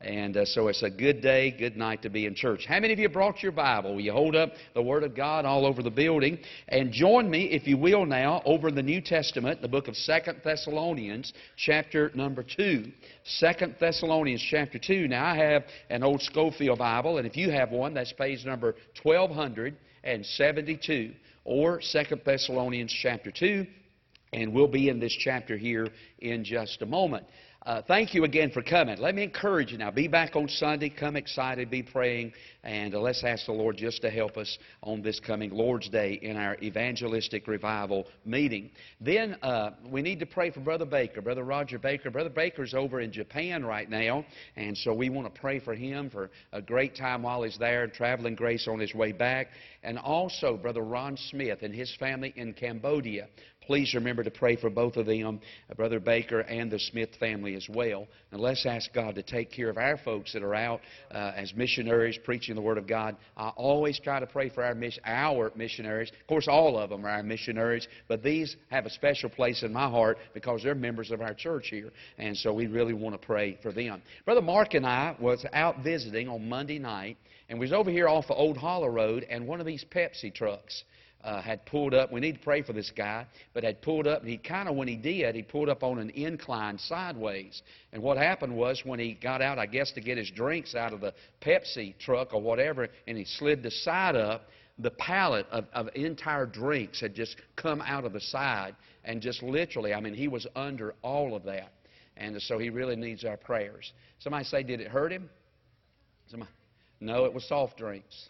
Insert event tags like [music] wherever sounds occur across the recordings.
And uh, so it's a good day, good night to be in church. How many of you brought your Bible? Will you hold up the Word of God all over the building? And join me, if you will, now over in the New Testament, the book of Second Thessalonians, chapter number 2. Second Thessalonians, chapter 2. Now, I have an old Scofield Bible, and if you have one, that's page number 1272, or Second Thessalonians, chapter 2. And we'll be in this chapter here in just a moment. Uh, thank you again for coming. Let me encourage you now. Be back on Sunday. Come excited. Be praying. And uh, let's ask the Lord just to help us on this coming Lord's Day in our evangelistic revival meeting. Then uh, we need to pray for Brother Baker, Brother Roger Baker. Brother Baker's over in Japan right now. And so we want to pray for him for a great time while he's there, traveling grace on his way back. And also Brother Ron Smith and his family in Cambodia. Please remember to pray for both of them, uh, Brother Baker and the Smith family as well. And let's ask God to take care of our folks that are out uh, as missionaries preaching the Word of God. I always try to pray for our, our missionaries. Of course, all of them are our missionaries, but these have a special place in my heart because they're members of our church here. And so we really want to pray for them. Brother Mark and I was out visiting on Monday night, and we was over here off of Old Hollow Road, and one of these Pepsi trucks uh, had pulled up. We need to pray for this guy, but had pulled up, and he kind of, when he did, he pulled up on an incline sideways. And what happened was when he got out, I guess, to get his drinks out of the Pepsi truck or whatever, and he slid the side up, the pallet of, of entire drinks had just come out of the side, and just literally, I mean, he was under all of that. And so he really needs our prayers. Somebody say, did it hurt him? Somebody, no, it was soft drinks.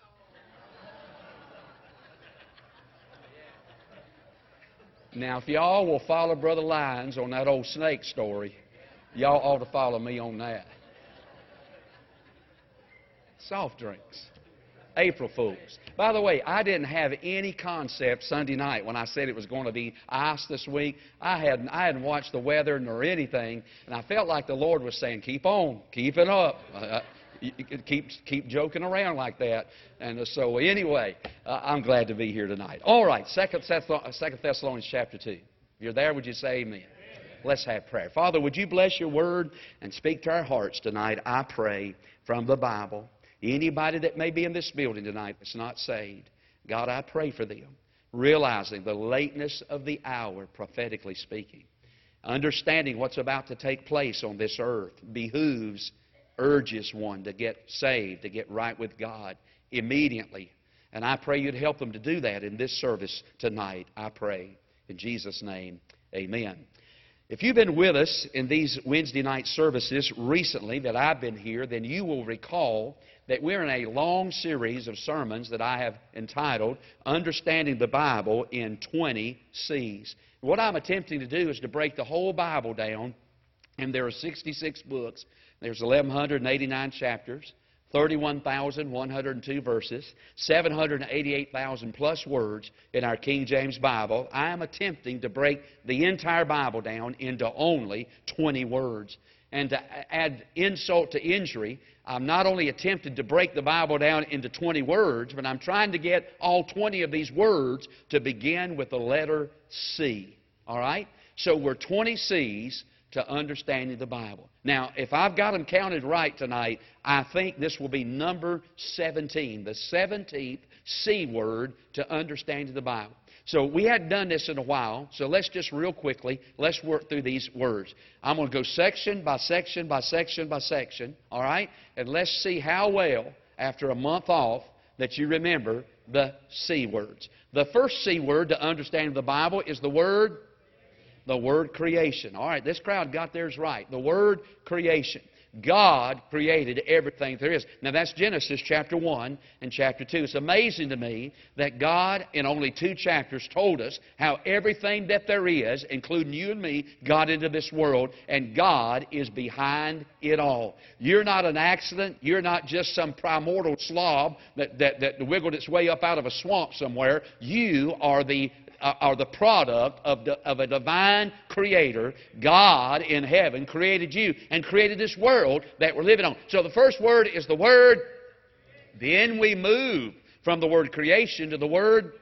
Now, if y'all will follow Brother Lyons on that old snake story, y'all ought to follow me on that. Soft drinks. April Fools. By the way, I didn't have any concept Sunday night when I said it was going to be ice this week. I hadn't, I hadn't watched the weather nor anything, and I felt like the Lord was saying, "Keep on, keep it up." Uh, uh, Uh, keep keep joking around like that. And so anyway, uh, I'm glad to be here tonight. All right, Second Thessalonians chapter two. If you're there, would you say amen? Let's have prayer. Father, would you bless your word and speak to our hearts tonight? I pray from the Bible. Anybody that may be in this building tonight that's not saved, God, I pray for them, realizing the lateness of the hour, prophetically speaking. Understanding what's about to take place on this earth behooves urges one to get saved, to get right with God immediately. And I pray you'd help them to do that in this service tonight. I pray. In Jesus' name, amen. If you've been with us in these Wednesday night services recently that I've been here, then you will recall that we're in a long series of sermons that I have entitled Understanding the Bible in 20 C's. What I'm attempting to do is to break the whole Bible down, and there are 66 books, there's 1,189 chapters, 31,102 verses, 788,000 plus words in our King James Bible. I am attempting to break the entire Bible down into only 20 words. And to add insult to injury, I'm not only attempting to break the Bible down into 20 words, but I'm trying to get all 20 of these words to begin with the letter C. All right? So we're 20 C's to understanding the Bible. Now, if I've got them counted right tonight, I think this will be number 17, the 17th C word to understanding the Bible. So we hadn't done this in a while, so let's just real quickly, let's work through these words. I'm going to go section by section by section by section, all right? And let's see how well, after a month off, that you remember the C words. The first C word to understand the Bible is the word the word creation. All right, this crowd got theirs right. The word creation. God created everything there is. Now that's Genesis chapter 1 and chapter 2. It's amazing to me that God, in only two chapters, told us how everything that there is, including you and me, got into this world, and God is behind it all. You're not an accident. You're not just some primordial slob that, that, that wiggled its way up out of a swamp somewhere. You are the Uh, are the product of, the, of a divine creator. God in heaven created you and created this world that we're living on. So the first word is the word. Then we move from the word creation to the word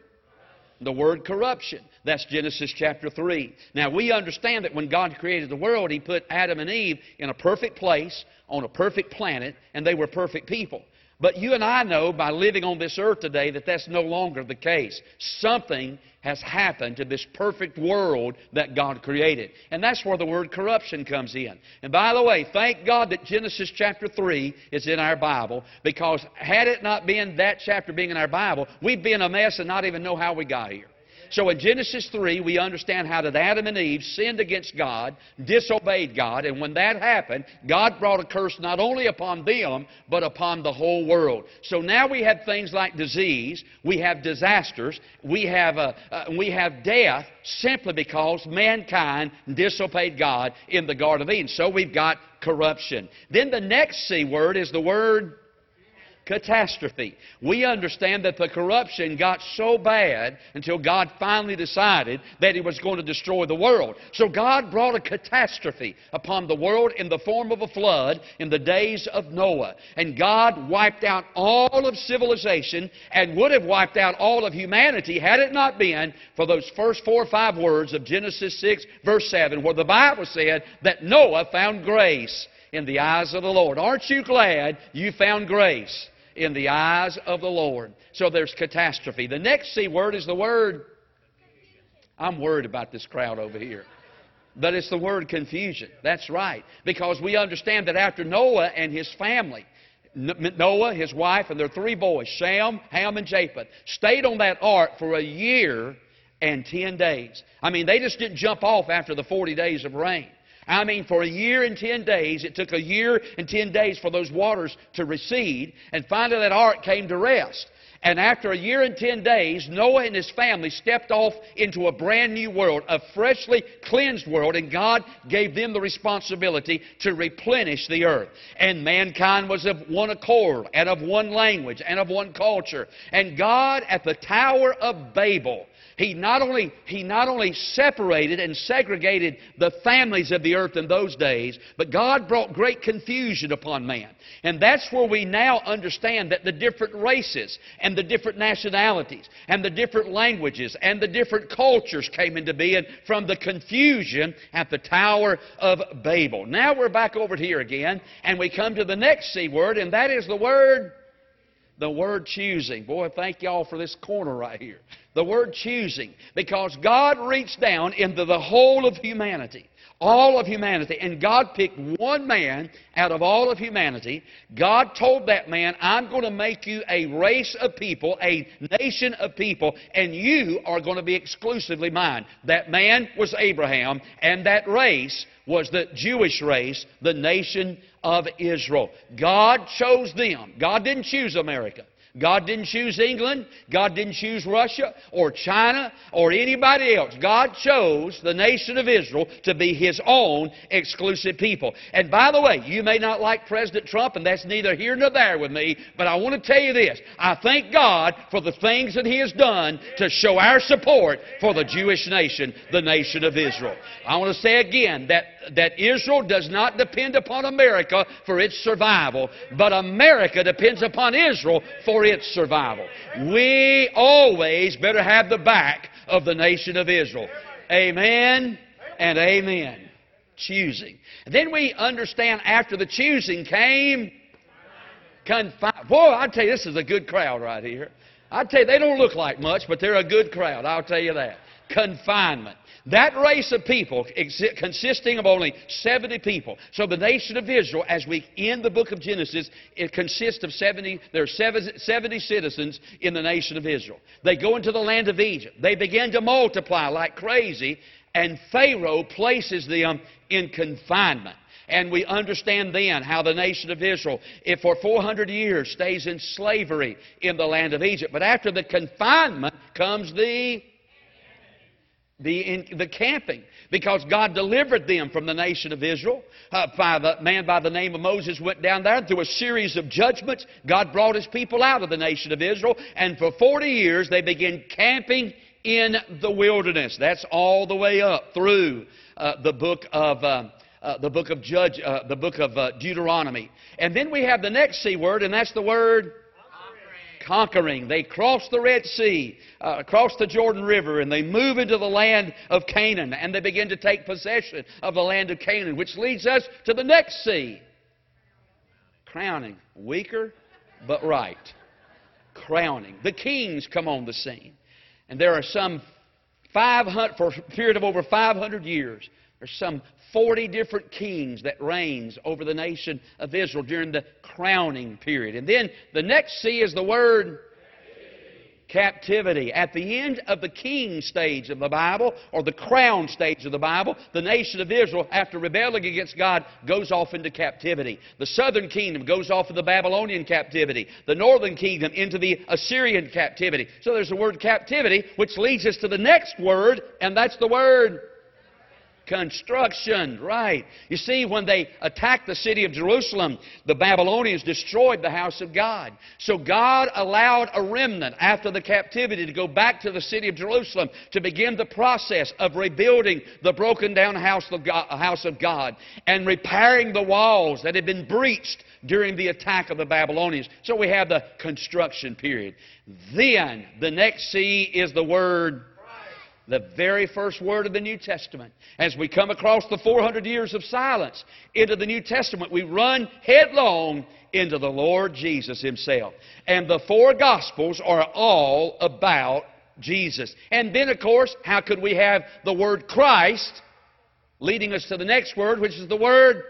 the word corruption. That's Genesis chapter 3. Now, we understand that when God created the world, He put Adam and Eve in a perfect place, on a perfect planet, and they were perfect people. But you and I know by living on this earth today that that's no longer the case. Something has happened to this perfect world that God created. And that's where the word corruption comes in. And by the way, thank God that Genesis chapter 3 is in our Bible because had it not been that chapter being in our Bible, we'd be in a mess and not even know how we got here. So in Genesis 3, we understand how that Adam and Eve sinned against God, disobeyed God, and when that happened, God brought a curse not only upon them, but upon the whole world. So now we have things like disease, we have disasters, we have, uh, uh, we have death simply because mankind disobeyed God in the Garden of Eden. So we've got corruption. Then the next C word is the word catastrophe. We understand that the corruption got so bad until God finally decided that He was going to destroy the world. So God brought a catastrophe upon the world in the form of a flood in the days of Noah. And God wiped out all of civilization and would have wiped out all of humanity had it not been for those first four or five words of Genesis 6, verse 7, where the Bible said that Noah found grace in the eyes of the Lord. Aren't you glad you found grace? In the eyes of the Lord. So there's catastrophe. The next C word is the word. I'm worried about this crowd over here. But it's the word confusion. That's right. Because we understand that after Noah and his family, Noah, his wife, and their three boys, Shem, Ham, and Japheth, stayed on that ark for a year and 10 days. I mean, they just didn't jump off after the 40 days of rain. I mean, for a year and ten days, it took a year and ten days for those waters to recede, and finally that ark came to rest. And after a year and ten days, Noah and his family stepped off into a brand new world, a freshly cleansed world, and God gave them the responsibility to replenish the earth. And mankind was of one accord, and of one language, and of one culture. And God at the Tower of Babel he not only, he not only separated and segregated the families of the earth in those days, but God brought great confusion upon man. And that's where we now understand that the different races and the different nationalities and the different languages and the different cultures came into being from the confusion at the Tower of Babel. Now we're back over here again, and we come to the next C word, and that is the word the word choosing. Boy, thank y'all for this corner right here. The word choosing. Because God reached down into the whole of humanity. All of humanity. And God picked one man out of all of humanity. God told that man, I'm going to make you a race of people, a nation of people, and you are going to be exclusively mine. That man was Abraham, and that race was the Jewish race, the nation of Israel. God chose them. God didn't choose America. God didn't choose England. God didn't choose Russia or China or anybody else. God chose the nation of Israel to be His own exclusive people. And by the way, you may not like President Trump, and that's neither here nor there with me, but I want to tell you this. I thank God for the things that He has done to show our support for the Jewish nation, the nation of Israel. I want to say again that, that Israel does not depend upon America for its survival, but America depends upon Israel for its survival. We always better have the back of the nation of Israel. Amen and amen. Choosing. then we understand after the choosing came confinement. Boy, I tell you, this is a good crowd right here. I tell you, they don't look like much, but they're a good crowd. I'll tell you that. Confinement. That race of people, consisting of only 70 people. So the nation of Israel, as we end the book of Genesis, it consists of 70, there are 70 citizens in the nation of Israel. They go into the land of Egypt. They begin to multiply like crazy, and Pharaoh places them in confinement. And we understand then how the nation of Israel, if for 400 years, stays in slavery in the land of Egypt. But after the confinement comes the the, in, the camping because God delivered them from the nation of Israel. Uh, by the man by the name of Moses went down there and through a series of judgments. God brought his people out of the nation of Israel, and for 40 years they began camping in the wilderness. That's all the way up through uh, the book of. Uh, uh, the book of Judge, uh, the book of uh, Deuteronomy, and then we have the next C word, and that's the word conquering. They cross the Red Sea, uh, cross the Jordan River, and they move into the land of Canaan, and they begin to take possession of the land of Canaan, which leads us to the next sea. Crowning. Weaker, but right. Crowning. The kings come on the scene. And there are some 500, for a period of over 500 years, there's some 40 different kings that reigns over the nation of Israel during the crowning period. And then the next C is the word captivity. At the end of the king stage of the Bible, or the crown stage of the Bible, the nation of Israel, after rebelling against God, goes off into captivity. The southern kingdom goes off into the Babylonian captivity. The northern kingdom into the Assyrian captivity. So there's the word captivity, which leads us to the next word, and that's the word Construction, right. You see, when they attacked the city of Jerusalem, the Babylonians destroyed the house of God. So God allowed a remnant after the captivity to go back to the city of Jerusalem to begin the process of rebuilding the broken down house of God, house of God and repairing the walls that had been breached during the attack of the Babylonians. So we have the construction period. Then the next C is the word the very first word of the New Testament. As we come across the 400 years of silence into the New Testament, we run headlong into the Lord Jesus Himself. And the four Gospels are all about Jesus. And then, of course, how could we have the word Christ leading us to the next word, which is the word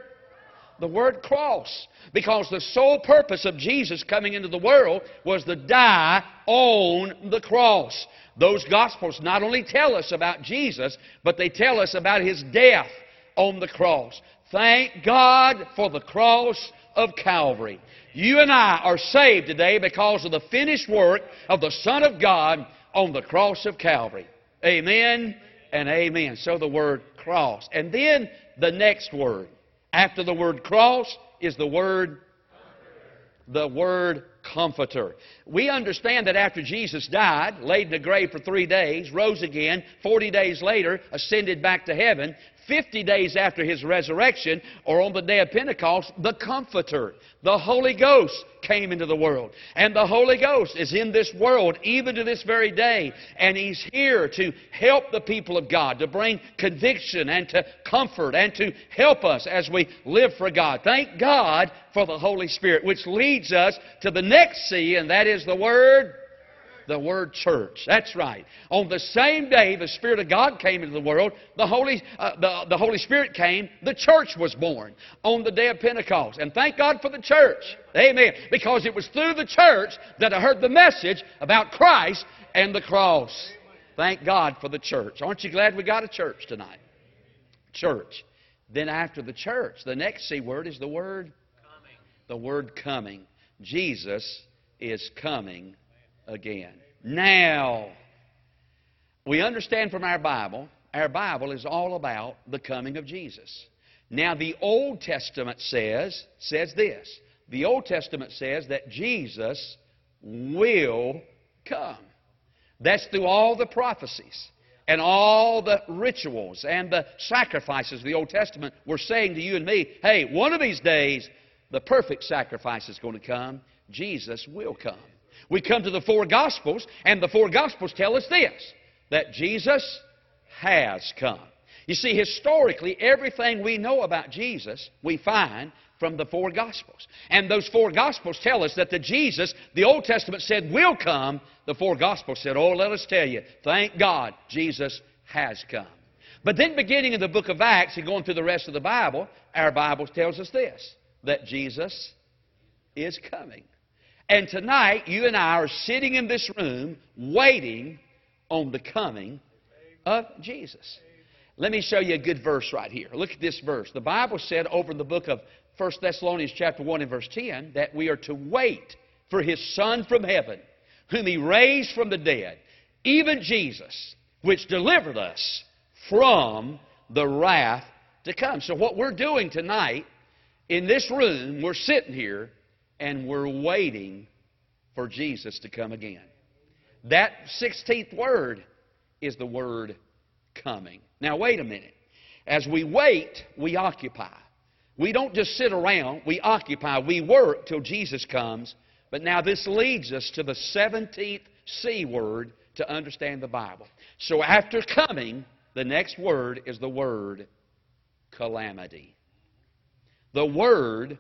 the word cross. Because the sole purpose of Jesus coming into the world was to die on the cross. Those Gospels not only tell us about Jesus, but they tell us about His death on the cross. Thank God for the cross of Calvary. You and I are saved today because of the finished work of the Son of God on the cross of Calvary. Amen and amen. So the word cross. And then the next word. After the word cross is the word the word comforter. We understand that after Jesus died, laid in a grave for three days, rose again, 40 days later, ascended back to heaven, 50 days after his resurrection, or on the day of Pentecost, the Comforter, the Holy Ghost, came into the world. And the Holy Ghost is in this world even to this very day. And He's here to help the people of God, to bring conviction and to comfort and to help us as we live for God. Thank God for the Holy Spirit, which leads us to the next C, and that is the Word the word church. That's right. On the same day the Spirit of God came into the world, the Holy, uh, the, the Holy Spirit came, the church was born on the day of Pentecost. And thank God for the church. Amen. Because it was through the church that I heard the message about Christ and the cross. Thank God for the church. Aren't you glad we got a church tonight? Church. Then after the church, the next C word is the word coming. The word coming. Jesus is coming again. Now, we understand from our Bible, our Bible is all about the coming of Jesus. Now, the Old Testament says, says this. The Old Testament says that Jesus will come. That's through all the prophecies and all the rituals and the sacrifices of the Old Testament were saying to you and me, hey, one of these days, the perfect sacrifice is going to come. Jesus will come. We come to the four Gospels, and the four Gospels tell us this that Jesus has come. You see, historically, everything we know about Jesus, we find from the four Gospels. And those four Gospels tell us that the Jesus the Old Testament said will come, the four Gospels said, oh, let us tell you, thank God Jesus has come. But then beginning in the book of Acts and going through the rest of the Bible, our Bible tells us this, that Jesus is coming. And tonight, you and I are sitting in this room waiting on the coming of Jesus. Let me show you a good verse right here. Look at this verse. The Bible said over in the book of 1 Thessalonians chapter 1 and verse 10 that we are to wait for his Son from heaven, whom he raised from the dead, even Jesus, which delivered us from the wrath to come. So what we're doing tonight in this room, we're sitting here and we're waiting for Jesus to come again. That 16th word is the word coming. Now, wait a minute. As we wait, we occupy. We don't just sit around, we occupy. We work till Jesus comes But now this leads us to the 17th C word to understand the Bible. So after coming, the next word is the word calamity. The word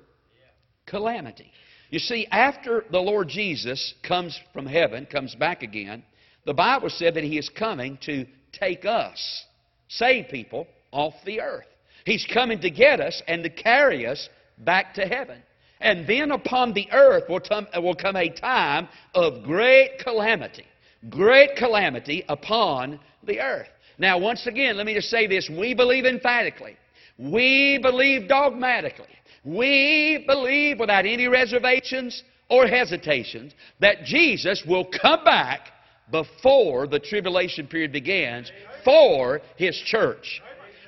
calamity. You see, after the Lord Jesus comes from heaven, comes back again, the Bible said that He is coming to take us, save people, off the earth. He's coming to get us and to carry us back to heaven. And then upon the earth will come, will come a time of great calamity. Great calamity upon the earth. Now, once again, let me just say this. We believe emphatically. We believe dogmatically. We believe without any reservations or hesitations that Jesus will come back before the tribulation period begins for His church.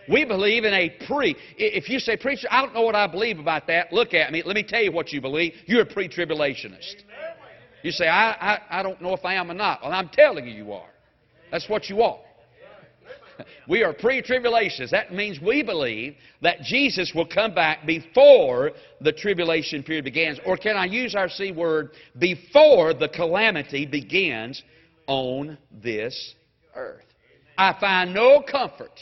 We believe in a pre. If you say, Preacher, I don't know what I believe about that, look at me. Let me tell you what you believe. You're a pre tribulationist. You say, I, I, I don't know if I am or not. Well, I'm telling you, you are. That's what you are. [laughs] We are pre tribulationists. That means we believe that Jesus will come back before the tribulation period begins. Or can I use our C word? Before the calamity begins on this earth. I find no comfort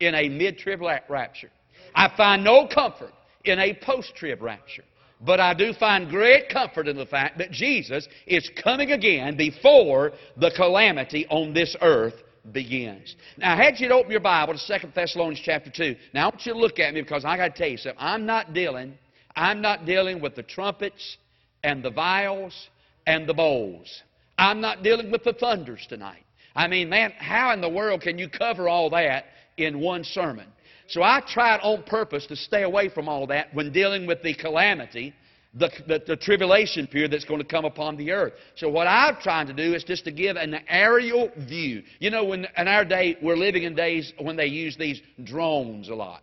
in a mid trib rapture. I find no comfort in a post trib rapture. But I do find great comfort in the fact that Jesus is coming again before the calamity on this earth begins. Now, I had you to open your Bible to 2 Thessalonians chapter 2. Now, I want you to look at me because I got to tell you something. I'm not dealing, I'm not dealing with the trumpets and the vials and the bowls. I'm not dealing with the thunders tonight. I mean, man, how in the world can you cover all that in one sermon. So I tried on purpose to stay away from all that when dealing with the calamity, the, the, the, tribulation period that's going to come upon the earth. So what I'm trying to do is just to give an aerial view. You know, when, in our day, we're living in days when they use these drones a lot.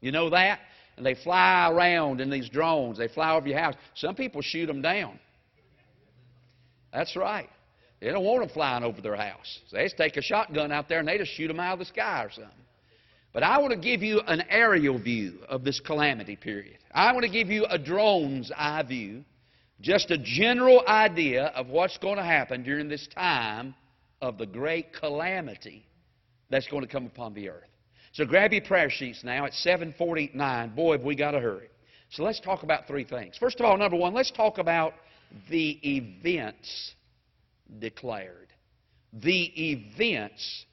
You know that? And they fly around in these drones. They fly over your house. Some people shoot them down. That's right. They don't want them flying over their house. So they just take a shotgun out there and they just shoot them out of the sky or something. But I want to give you an aerial view of this calamity period. I want to give you a drone's eye view, just a general idea of what's going to happen during this time of the great calamity that's going to come upon the earth. So grab your prayer sheets now. It's 749. Boy, have we got to hurry. So let's talk about three things. First of all, number one, let's talk about the events declared. The events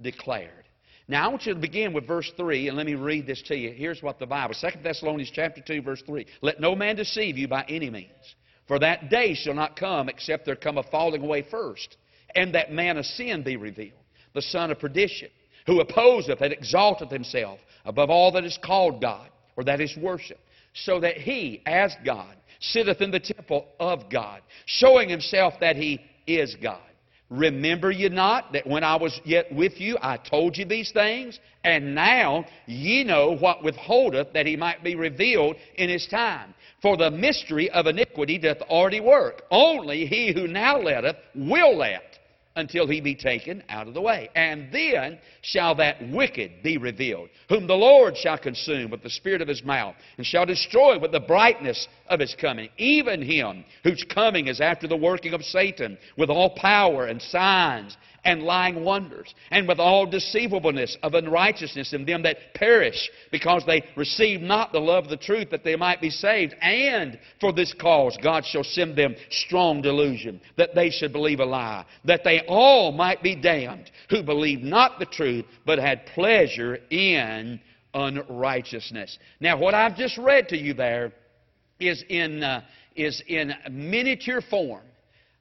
declared. Now I want you to begin with verse 3 and let me read this to you. Here's what the Bible 2 Thessalonians chapter 2 verse 3. Let no man deceive you by any means, for that day shall not come except there come a falling away first, and that man of sin be revealed, the son of perdition, who opposeth and exalteth himself above all that is called God or that is worshiped, so that he, as God, sitteth in the temple of God, showing himself that he is God. Remember ye not that when I was yet with you, I told you these things? And now ye know what withholdeth that he might be revealed in his time. For the mystery of iniquity doth already work. Only he who now letteth will let until he be taken out of the way. And then shall that wicked be revealed, whom the Lord shall consume with the spirit of his mouth, and shall destroy with the brightness of his coming, even him whose coming is after the working of Satan, with all power and signs and lying wonders, and with all deceivableness of unrighteousness in them that perish, because they receive not the love of the truth that they might be saved. And for this cause God shall send them strong delusion, that they should believe a lie, that they all might be damned, who believed not the truth, but had pleasure in unrighteousness. Now, what I've just read to you there is in, uh, is in miniature form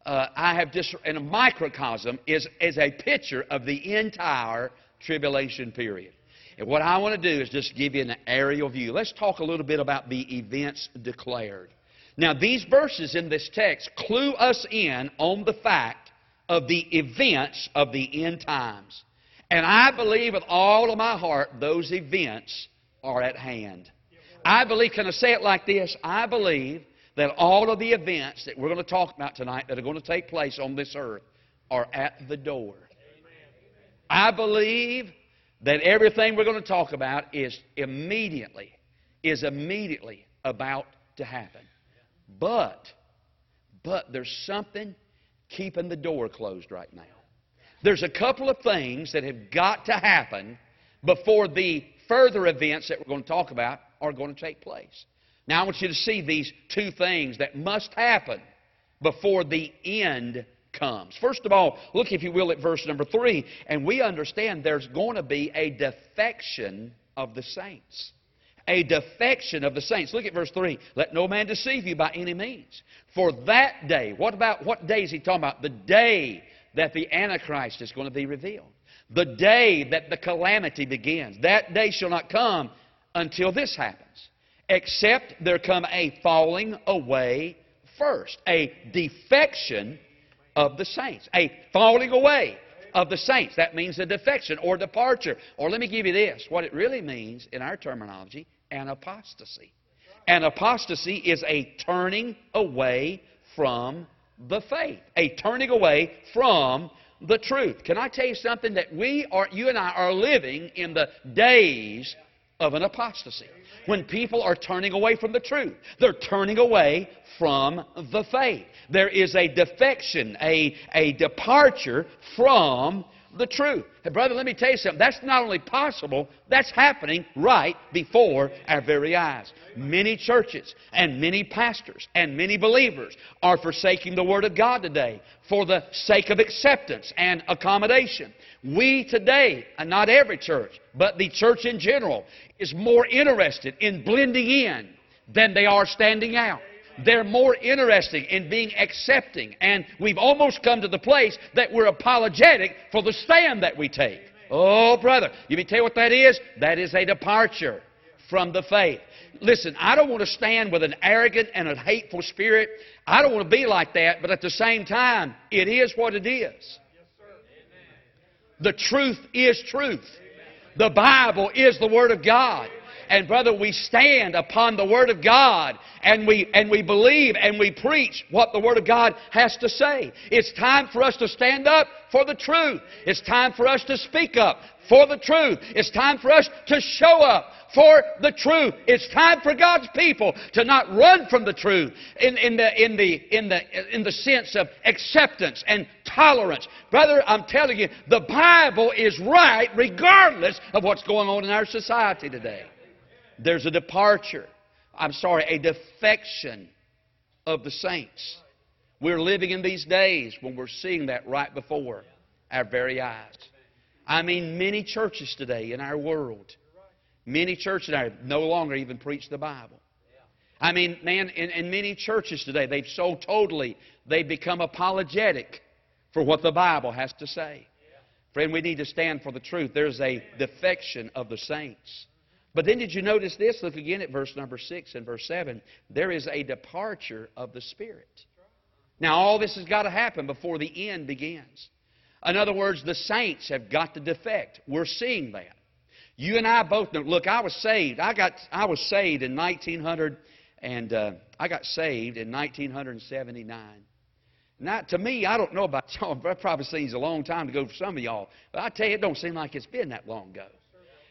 uh, I have just, in a microcosm, is, is a picture of the entire tribulation period. And what I want to do is just give you an aerial view. Let's talk a little bit about the events declared. Now, these verses in this text clue us in on the fact of the events of the end times. And I believe with all of my heart those events are at hand. I believe, can I say it like this? I believe that all of the events that we're going to talk about tonight that are going to take place on this earth are at the door. I believe that everything we're going to talk about is immediately, is immediately about to happen. But But there's something keeping the door closed right now. There's a couple of things that have got to happen before the further events that we're going to talk about are going to take place. Now, I want you to see these two things that must happen before the end comes. First of all, look, if you will, at verse number three, and we understand there's going to be a defection of the saints. A defection of the saints. Look at verse 3. Let no man deceive you by any means. For that day, what about what day is he talking about? The day that the Antichrist is going to be revealed. The day that the calamity begins. That day shall not come until this happens. Except there come a falling away first. A defection of the saints. A falling away of the saints. That means a defection or departure. Or let me give you this. What it really means in our terminology, an apostasy. An apostasy is a turning away from the faith. A turning away from the truth. Can I tell you something that we are you and I are living in the days of an apostasy. When people are turning away from the truth, they're turning away from the faith. There is a defection, a, a departure from the truth. Hey, brother, let me tell you something. That's not only possible, that's happening right before our very eyes. Many churches and many pastors and many believers are forsaking the Word of God today for the sake of acceptance and accommodation. We today, and not every church, but the church in general, is more interested in blending in than they are standing out. They're more interested in being accepting. And we've almost come to the place that we're apologetic for the stand that we take. Oh, brother, you may tell you what that is? That is a departure from the faith. Listen, I don't want to stand with an arrogant and a hateful spirit. I don't want to be like that, but at the same time, it is what it is. The truth is truth. The Bible is the Word of God. And brother, we stand upon the Word of God and we, and we believe and we preach what the Word of God has to say. It's time for us to stand up for the truth. It's time for us to speak up for the truth. It's time for us to show up for the truth. It's time for God's people to not run from the truth in, in, the, in, the, in, the, in the sense of acceptance and tolerance. Brother, I'm telling you, the Bible is right regardless of what's going on in our society today. There's a departure. I'm sorry, a defection of the saints. We're living in these days when we're seeing that right before our very eyes. I mean, many churches today in our world, many churches now no longer even preach the Bible. I mean, man, in, in many churches today, they've so totally, they've become apologetic for what the Bible has to say. Friend, we need to stand for the truth. There's a defection of the saints. But then did you notice this? Look again at verse number 6 and verse 7. There is a departure of the Spirit. Now, all this has got to happen before the end begins. In other words, the saints have got to defect. We're seeing that. You and I both know. Look, I was saved. I got I was saved in 1900, and uh, I got saved in 1979. Now, to me, I don't know about [laughs] y'all. That probably seems a long time to go for some of y'all. But I tell you, it don't seem like it's been that long ago.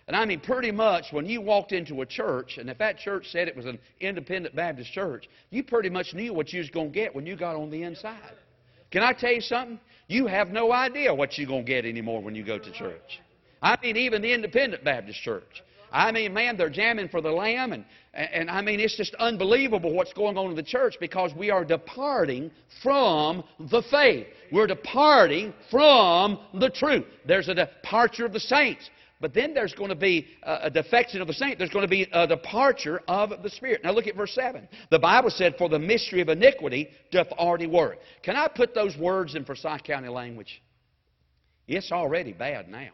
And I mean, pretty much when you walked into a church, and if that church said it was an independent Baptist church, you pretty much knew what you was going to get when you got on the inside. Can I tell you something? You have no idea what you're going to get anymore when you go to church. I mean, even the independent Baptist church. I mean, man, they're jamming for the Lamb, and, and I mean, it's just unbelievable what's going on in the church because we are departing from the faith. We're departing from the truth. There's a departure of the saints. But then there's going to be a defection of the saint. There's going to be a departure of the Spirit. Now look at verse 7. The Bible said, For the mystery of iniquity doth already work. Can I put those words in Forsyth County language? It's already bad now.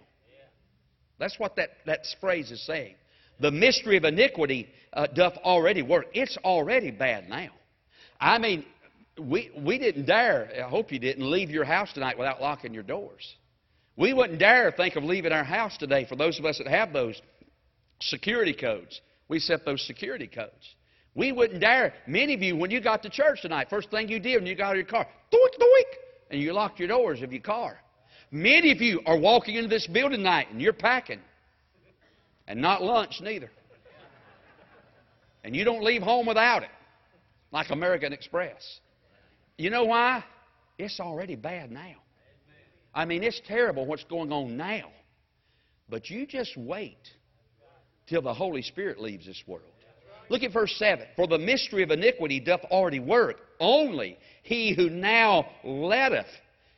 That's what that, that phrase is saying. The mystery of iniquity uh, doth already work. It's already bad now. I mean, we, we didn't dare, I hope you didn't, leave your house tonight without locking your doors. We wouldn't dare think of leaving our house today for those of us that have those security codes. We set those security codes. We wouldn't dare. Many of you, when you got to church tonight, first thing you did when you got out of your car, doink, doink, and you locked your doors of your car. Many of you are walking into this building tonight and you're packing. And not lunch neither. And you don't leave home without it, like American Express. You know why? It's already bad now. I mean, it's terrible what's going on now. But you just wait till the Holy Spirit leaves this world. Look at verse 7. For the mystery of iniquity doth already work. Only he who now letteth,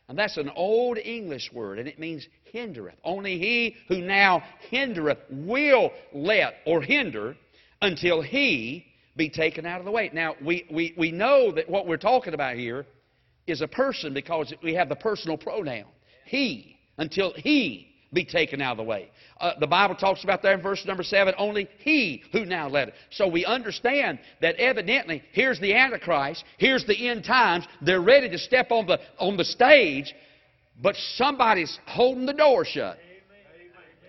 and that's an old English word, and it means hindereth. Only he who now hindereth will let or hinder until he be taken out of the way. Now, we, we, we know that what we're talking about here is a person because we have the personal pronoun. He, until he be taken out of the way. Uh, the Bible talks about there in verse number 7 only he who now led it. So we understand that evidently here's the Antichrist, here's the end times, they're ready to step on the, on the stage, but somebody's holding the door shut.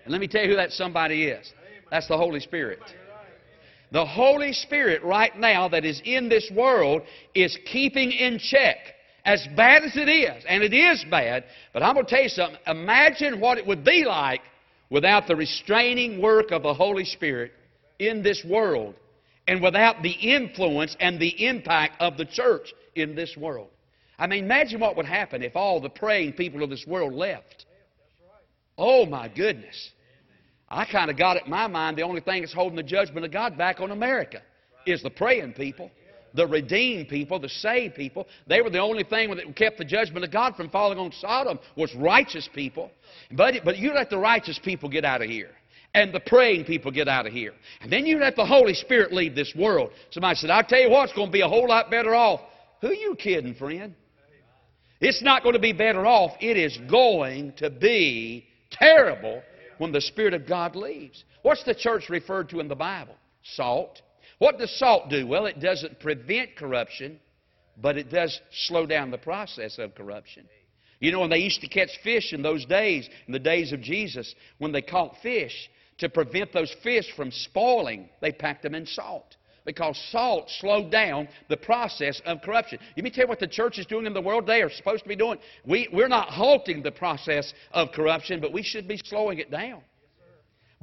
And let me tell you who that somebody is. That's the Holy Spirit. The Holy Spirit right now that is in this world is keeping in check as bad as it is, and it is bad, but I'm going to tell you something. Imagine what it would be like without the restraining work of the Holy Spirit in this world and without the influence and the impact of the church in this world. I mean, imagine what would happen if all the praying people of this world left. Oh, my goodness. I kind of got it in my mind the only thing that's holding the judgment of God back on America is the praying people the redeemed people, the saved people. They were the only thing that kept the judgment of God from falling on Sodom was righteous people. But, but you let the righteous people get out of here. And the praying people get out of here. And then you let the Holy Spirit leave this world. Somebody said, I'll tell you what, it's going to be a whole lot better off. Who you kidding, friend? It's not going to be better off. It is going to be terrible when the Spirit of God leaves. What's the church referred to in the Bible? Salt. What does salt do? Well, it doesn't prevent corruption, but it does slow down the process of corruption. You know, when they used to catch fish in those days, in the days of Jesus, when they caught fish, to prevent those fish from spoiling, they packed them in salt. Because salt slowed down the process of corruption. Let me tell you what the church is doing in the world they are supposed to be doing. We, we're not halting the process of corruption, but we should be slowing it down.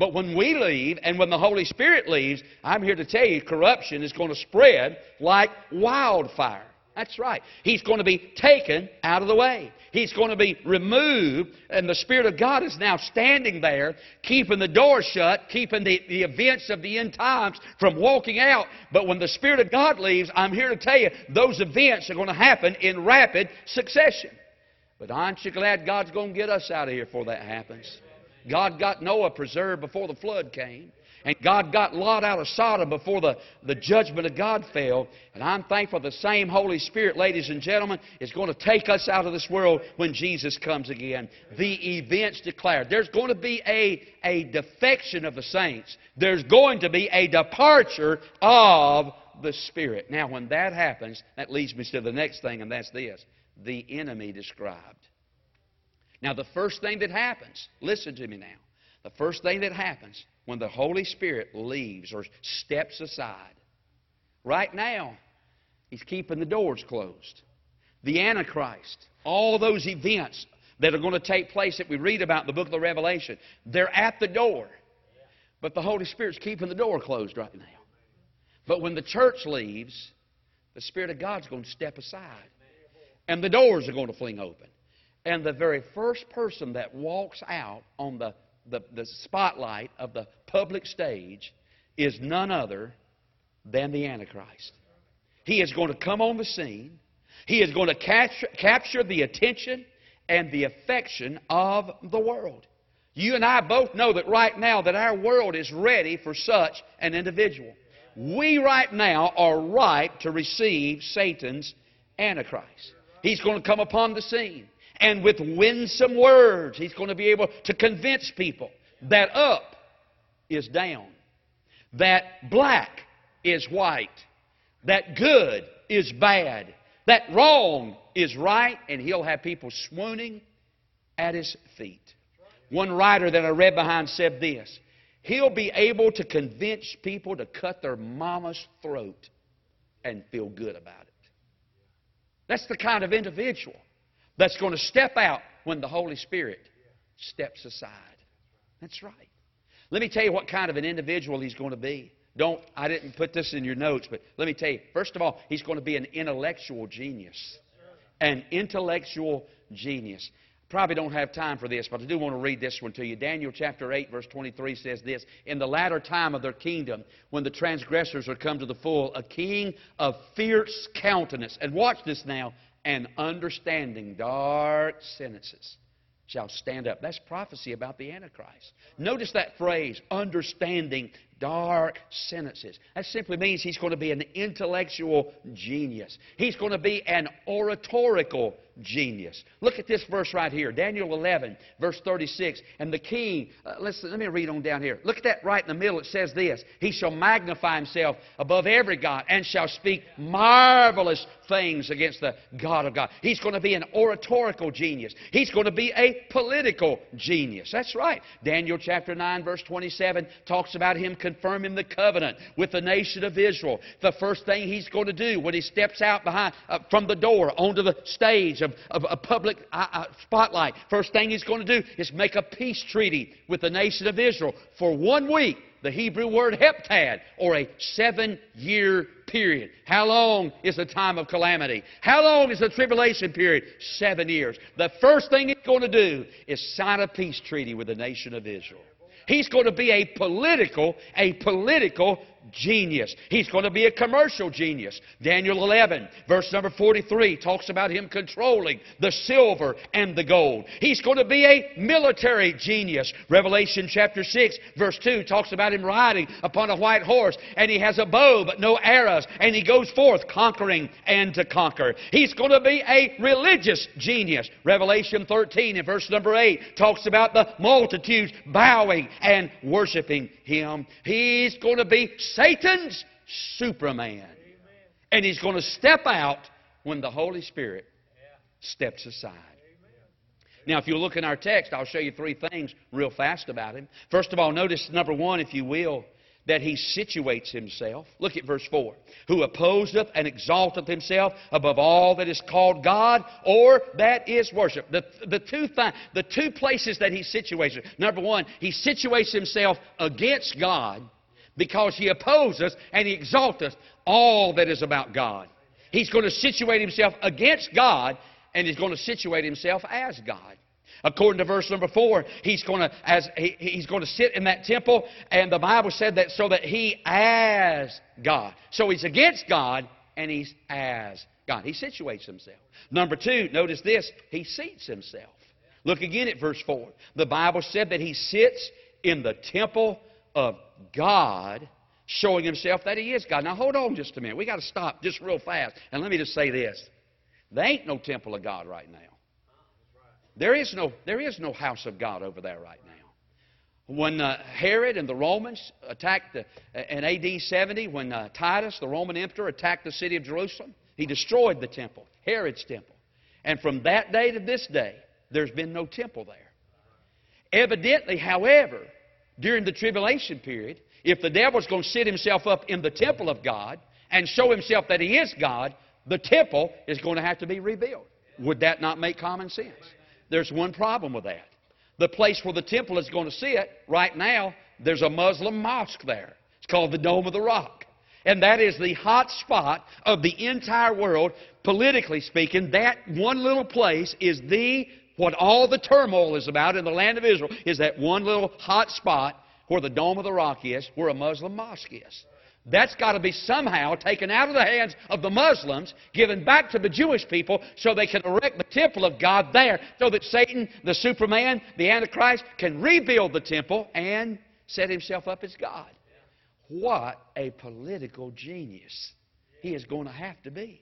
But when we leave and when the Holy Spirit leaves, I'm here to tell you corruption is going to spread like wildfire. That's right. He's going to be taken out of the way. He's going to be removed, and the Spirit of God is now standing there, keeping the door shut, keeping the, the events of the end times from walking out. But when the Spirit of God leaves, I'm here to tell you those events are going to happen in rapid succession. But aren't you glad God's going to get us out of here before that happens? God got Noah preserved before the flood came. And God got Lot out of Sodom before the, the judgment of God fell. And I'm thankful the same Holy Spirit, ladies and gentlemen, is going to take us out of this world when Jesus comes again. The events declared. There's going to be a, a defection of the saints. There's going to be a departure of the Spirit. Now, when that happens, that leads me to the next thing, and that's this the enemy described. Now, the first thing that happens, listen to me now. The first thing that happens when the Holy Spirit leaves or steps aside, right now, He's keeping the doors closed. The Antichrist, all those events that are going to take place that we read about in the book of the Revelation, they're at the door. But the Holy Spirit's keeping the door closed right now. But when the church leaves, the Spirit of God's going to step aside. And the doors are going to fling open. And the very first person that walks out on the, the, the spotlight of the public stage is none other than the Antichrist. He is going to come on the scene. He is going to capture, capture the attention and the affection of the world. You and I both know that right now that our world is ready for such an individual. We right now are ripe to receive Satan's Antichrist. He's going to come upon the scene. And with winsome words, he's going to be able to convince people that up is down, that black is white, that good is bad, that wrong is right, and he'll have people swooning at his feet. One writer that I read behind said this He'll be able to convince people to cut their mama's throat and feel good about it. That's the kind of individual that's going to step out when the Holy Spirit steps aside. That's right. Let me tell you what kind of an individual he's going to be. Don't I didn't put this in your notes, but let me tell you. First of all, he's going to be an intellectual genius. An intellectual genius. Probably don't have time for this, but I do want to read this one to you. Daniel chapter 8, verse 23 says this In the latter time of their kingdom, when the transgressors are come to the full, a king of fierce countenance, and watch this now, and understanding dark sentences shall stand up. That's prophecy about the Antichrist. Notice that phrase, understanding dark sentences. That simply means he's going to be an intellectual genius. He's going to be an oratorical genius. Look at this verse right here, Daniel 11, verse 36. And the king, uh, let's, let me read on down here. Look at that right in the middle. It says this He shall magnify himself above every God and shall speak marvelous things against the God of God. He's going to be an oratorical genius. He's going to be a political genius. That's right. Daniel chapter 9, verse 27 talks about him confirming the covenant with the nation of Israel. The first thing he's going to do when he steps out behind, uh, from the door onto the stage of, of a public uh, uh, spotlight, first thing he's going to do is make a peace treaty with the nation of Israel for one week. The Hebrew word heptad, or a seven year period. How long is the time of calamity? How long is the tribulation period? Seven years. The first thing he's going to do is sign a peace treaty with the nation of Israel. He's going to be a political, a political genius. He's going to be a commercial genius. Daniel 11, verse number 43, talks about him controlling the silver and the gold. He's going to be a military genius. Revelation chapter 6, verse 2, talks about him riding upon a white horse, and he has a bow but no arrows, and he goes forth conquering and to conquer. He's going to be a religious genius. Revelation 13, in verse number 8, talks about the multitudes bowing and worshiping him. He's going to be Satan's Superman. And he's going to step out when the Holy Spirit steps aside. Now, if you look in our text, I'll show you three things real fast about him. First of all, notice number one, if you will, that he situates himself. Look at verse 4. Who opposeth and exalteth himself above all that is called God or that is worship. The, the, two, th- the two places that he situates. Number one, he situates himself against God because he opposes and he exalteth all that is about God. He's going to situate himself against God and he's going to situate himself as God. According to verse number four, he's going to as he, he's going to sit in that temple, and the Bible said that so that he as God. So he's against God and he's as God. He situates himself. Number two, notice this: he seats himself. Look again at verse four. The Bible said that he sits in the temple of God, showing himself that he is God. Now hold on just a minute. We got to stop just real fast, and let me just say this: there ain't no temple of God right now. There is no, there is no house of God over there right now. When uh, Herod and the Romans attacked the, in AD 70, when uh, Titus, the Roman emperor, attacked the city of Jerusalem, he destroyed the temple, Herod's temple. And from that day to this day, there's been no temple there. Evidently, however, during the tribulation period, if the devil's going to sit himself up in the temple of God and show himself that he is God, the temple is going to have to be rebuilt. Would that not make common sense? There's one problem with that. The place where the temple is going to sit, right now, there's a Muslim mosque there. It's called the Dome of the Rock. And that is the hot spot of the entire world, politically speaking. That one little place is the, what all the turmoil is about in the land of Israel, is that one little hot spot where the Dome of the Rock is, where a Muslim mosque is. That's got to be somehow taken out of the hands of the Muslims, given back to the Jewish people, so they can erect the temple of God there, so that Satan, the Superman, the Antichrist, can rebuild the temple and set himself up as God. What a political genius he is going to have to be.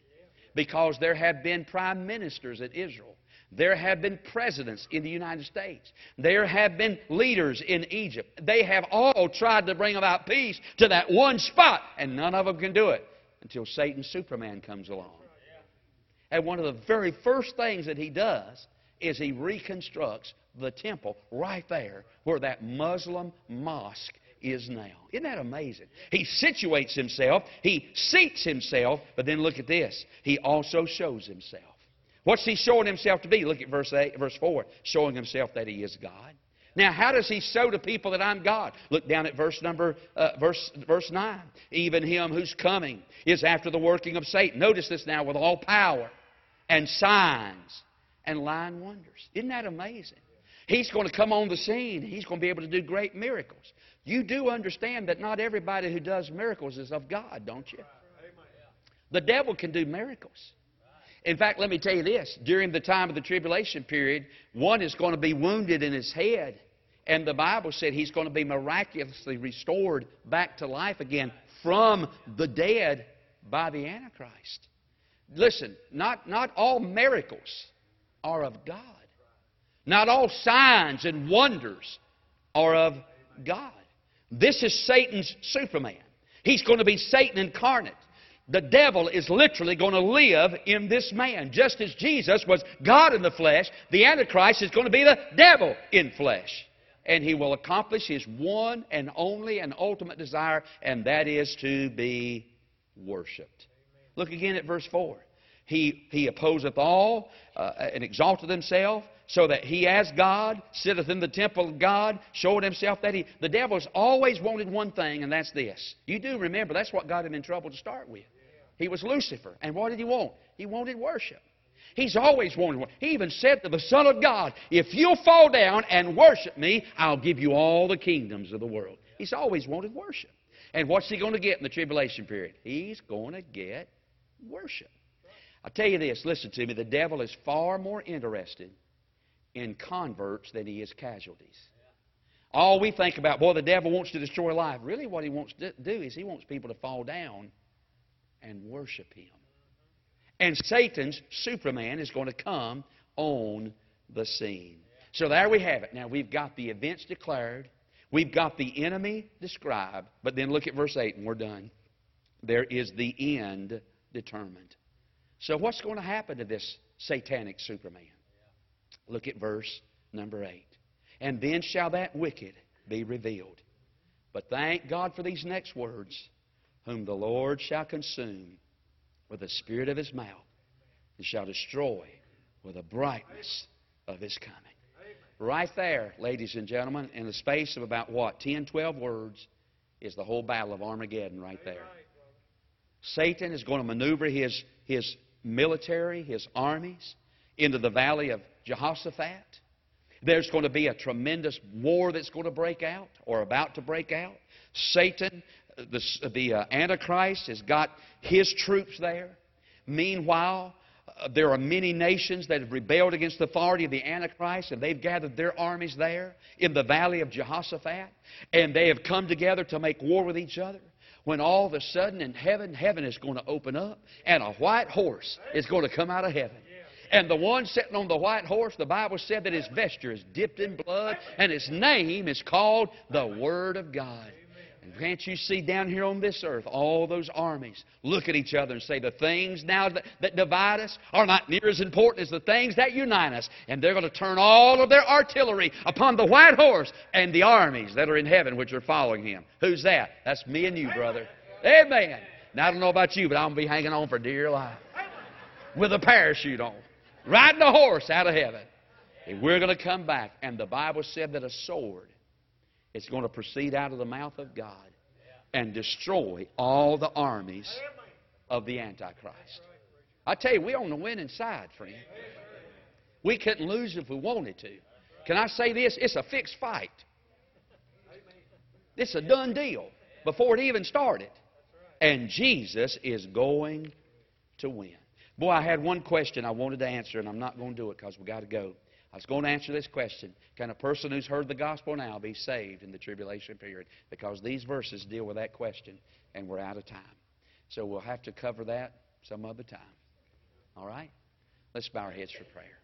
Because there have been prime ministers in Israel there have been presidents in the United States. There have been leaders in Egypt. They have all tried to bring about peace to that one spot, and none of them can do it until Satan Superman comes along. And one of the very first things that he does is he reconstructs the temple right there where that Muslim mosque is now. Isn't that amazing? He situates himself, he seats himself, but then look at this. He also shows himself. What's he showing himself to be? Look at verse 8, verse 4. Showing himself that he is God. Now, how does he show to people that I'm God? Look down at verse number uh, verse verse nine. Even him who's coming is after the working of Satan. Notice this now with all power and signs and lying wonders. Isn't that amazing? He's going to come on the scene. He's going to be able to do great miracles. You do understand that not everybody who does miracles is of God, don't you? The devil can do miracles. In fact, let me tell you this during the time of the tribulation period, one is going to be wounded in his head, and the Bible said he's going to be miraculously restored back to life again from the dead by the Antichrist. Listen, not, not all miracles are of God. Not all signs and wonders are of God. This is Satan's Superman. He's going to be Satan incarnate. The devil is literally going to live in this man. Just as Jesus was God in the flesh, the Antichrist is going to be the devil in flesh. And he will accomplish his one and only and ultimate desire, and that is to be worshiped. Look again at verse 4. He, he opposeth all uh, and exalteth himself, so that he as God sitteth in the temple of God, showing himself that he. The devil's always wanted one thing, and that's this. You do remember that's what got him in trouble to start with. He was Lucifer. And what did he want? He wanted worship. He's always wanted worship. He even said to the Son of God, If you'll fall down and worship me, I'll give you all the kingdoms of the world. He's always wanted worship. And what's he going to get in the tribulation period? He's going to get worship. I tell you this, listen to me, the devil is far more interested in converts than he is casualties. All we think about, boy, the devil wants to destroy life. Really, what he wants to do is he wants people to fall down and worship him. And Satan's Superman is going to come on the scene. So there we have it. Now we've got the events declared, we've got the enemy described, but then look at verse 8 and we're done. There is the end determined. So what's going to happen to this satanic Superman? Look at verse number 8. And then shall that wicked be revealed. But thank God for these next words whom the Lord shall consume with the spirit of his mouth and shall destroy with the brightness of his coming. Right there, ladies and gentlemen, in the space of about what, 10, 12 words, is the whole battle of Armageddon right there. Satan is going to maneuver his, his military, his armies, into the valley of Jehoshaphat. There's going to be a tremendous war that's going to break out or about to break out. Satan the, the uh, Antichrist has got his troops there. Meanwhile, uh, there are many nations that have rebelled against the authority of the Antichrist, and they've gathered their armies there in the valley of Jehoshaphat, and they have come together to make war with each other. When all of a sudden in heaven, heaven is going to open up, and a white horse is going to come out of heaven. And the one sitting on the white horse, the Bible said that his vesture is dipped in blood, and his name is called the Word of God. And can't you see down here on this earth all those armies look at each other and say, the things now that, that divide us are not near as important as the things that unite us. And they're going to turn all of their artillery upon the white horse and the armies that are in heaven which are following him. Who's that? That's me and you, brother. Amen. Now, I don't know about you, but I'm going to be hanging on for dear life with a parachute on, riding a horse out of heaven. And we're going to come back. And the Bible said that a sword it's going to proceed out of the mouth of God and destroy all the armies of the Antichrist. I tell you, we're on the winning side, friend. We couldn't lose if we wanted to. Can I say this? It's a fixed fight. It's a done deal before it even started. And Jesus is going to win. Boy, I had one question I wanted to answer, and I'm not going to do it because we got to go. I was going to answer this question Can a person who's heard the gospel now be saved in the tribulation period? Because these verses deal with that question, and we're out of time. So we'll have to cover that some other time. All right? Let's bow our heads for prayer.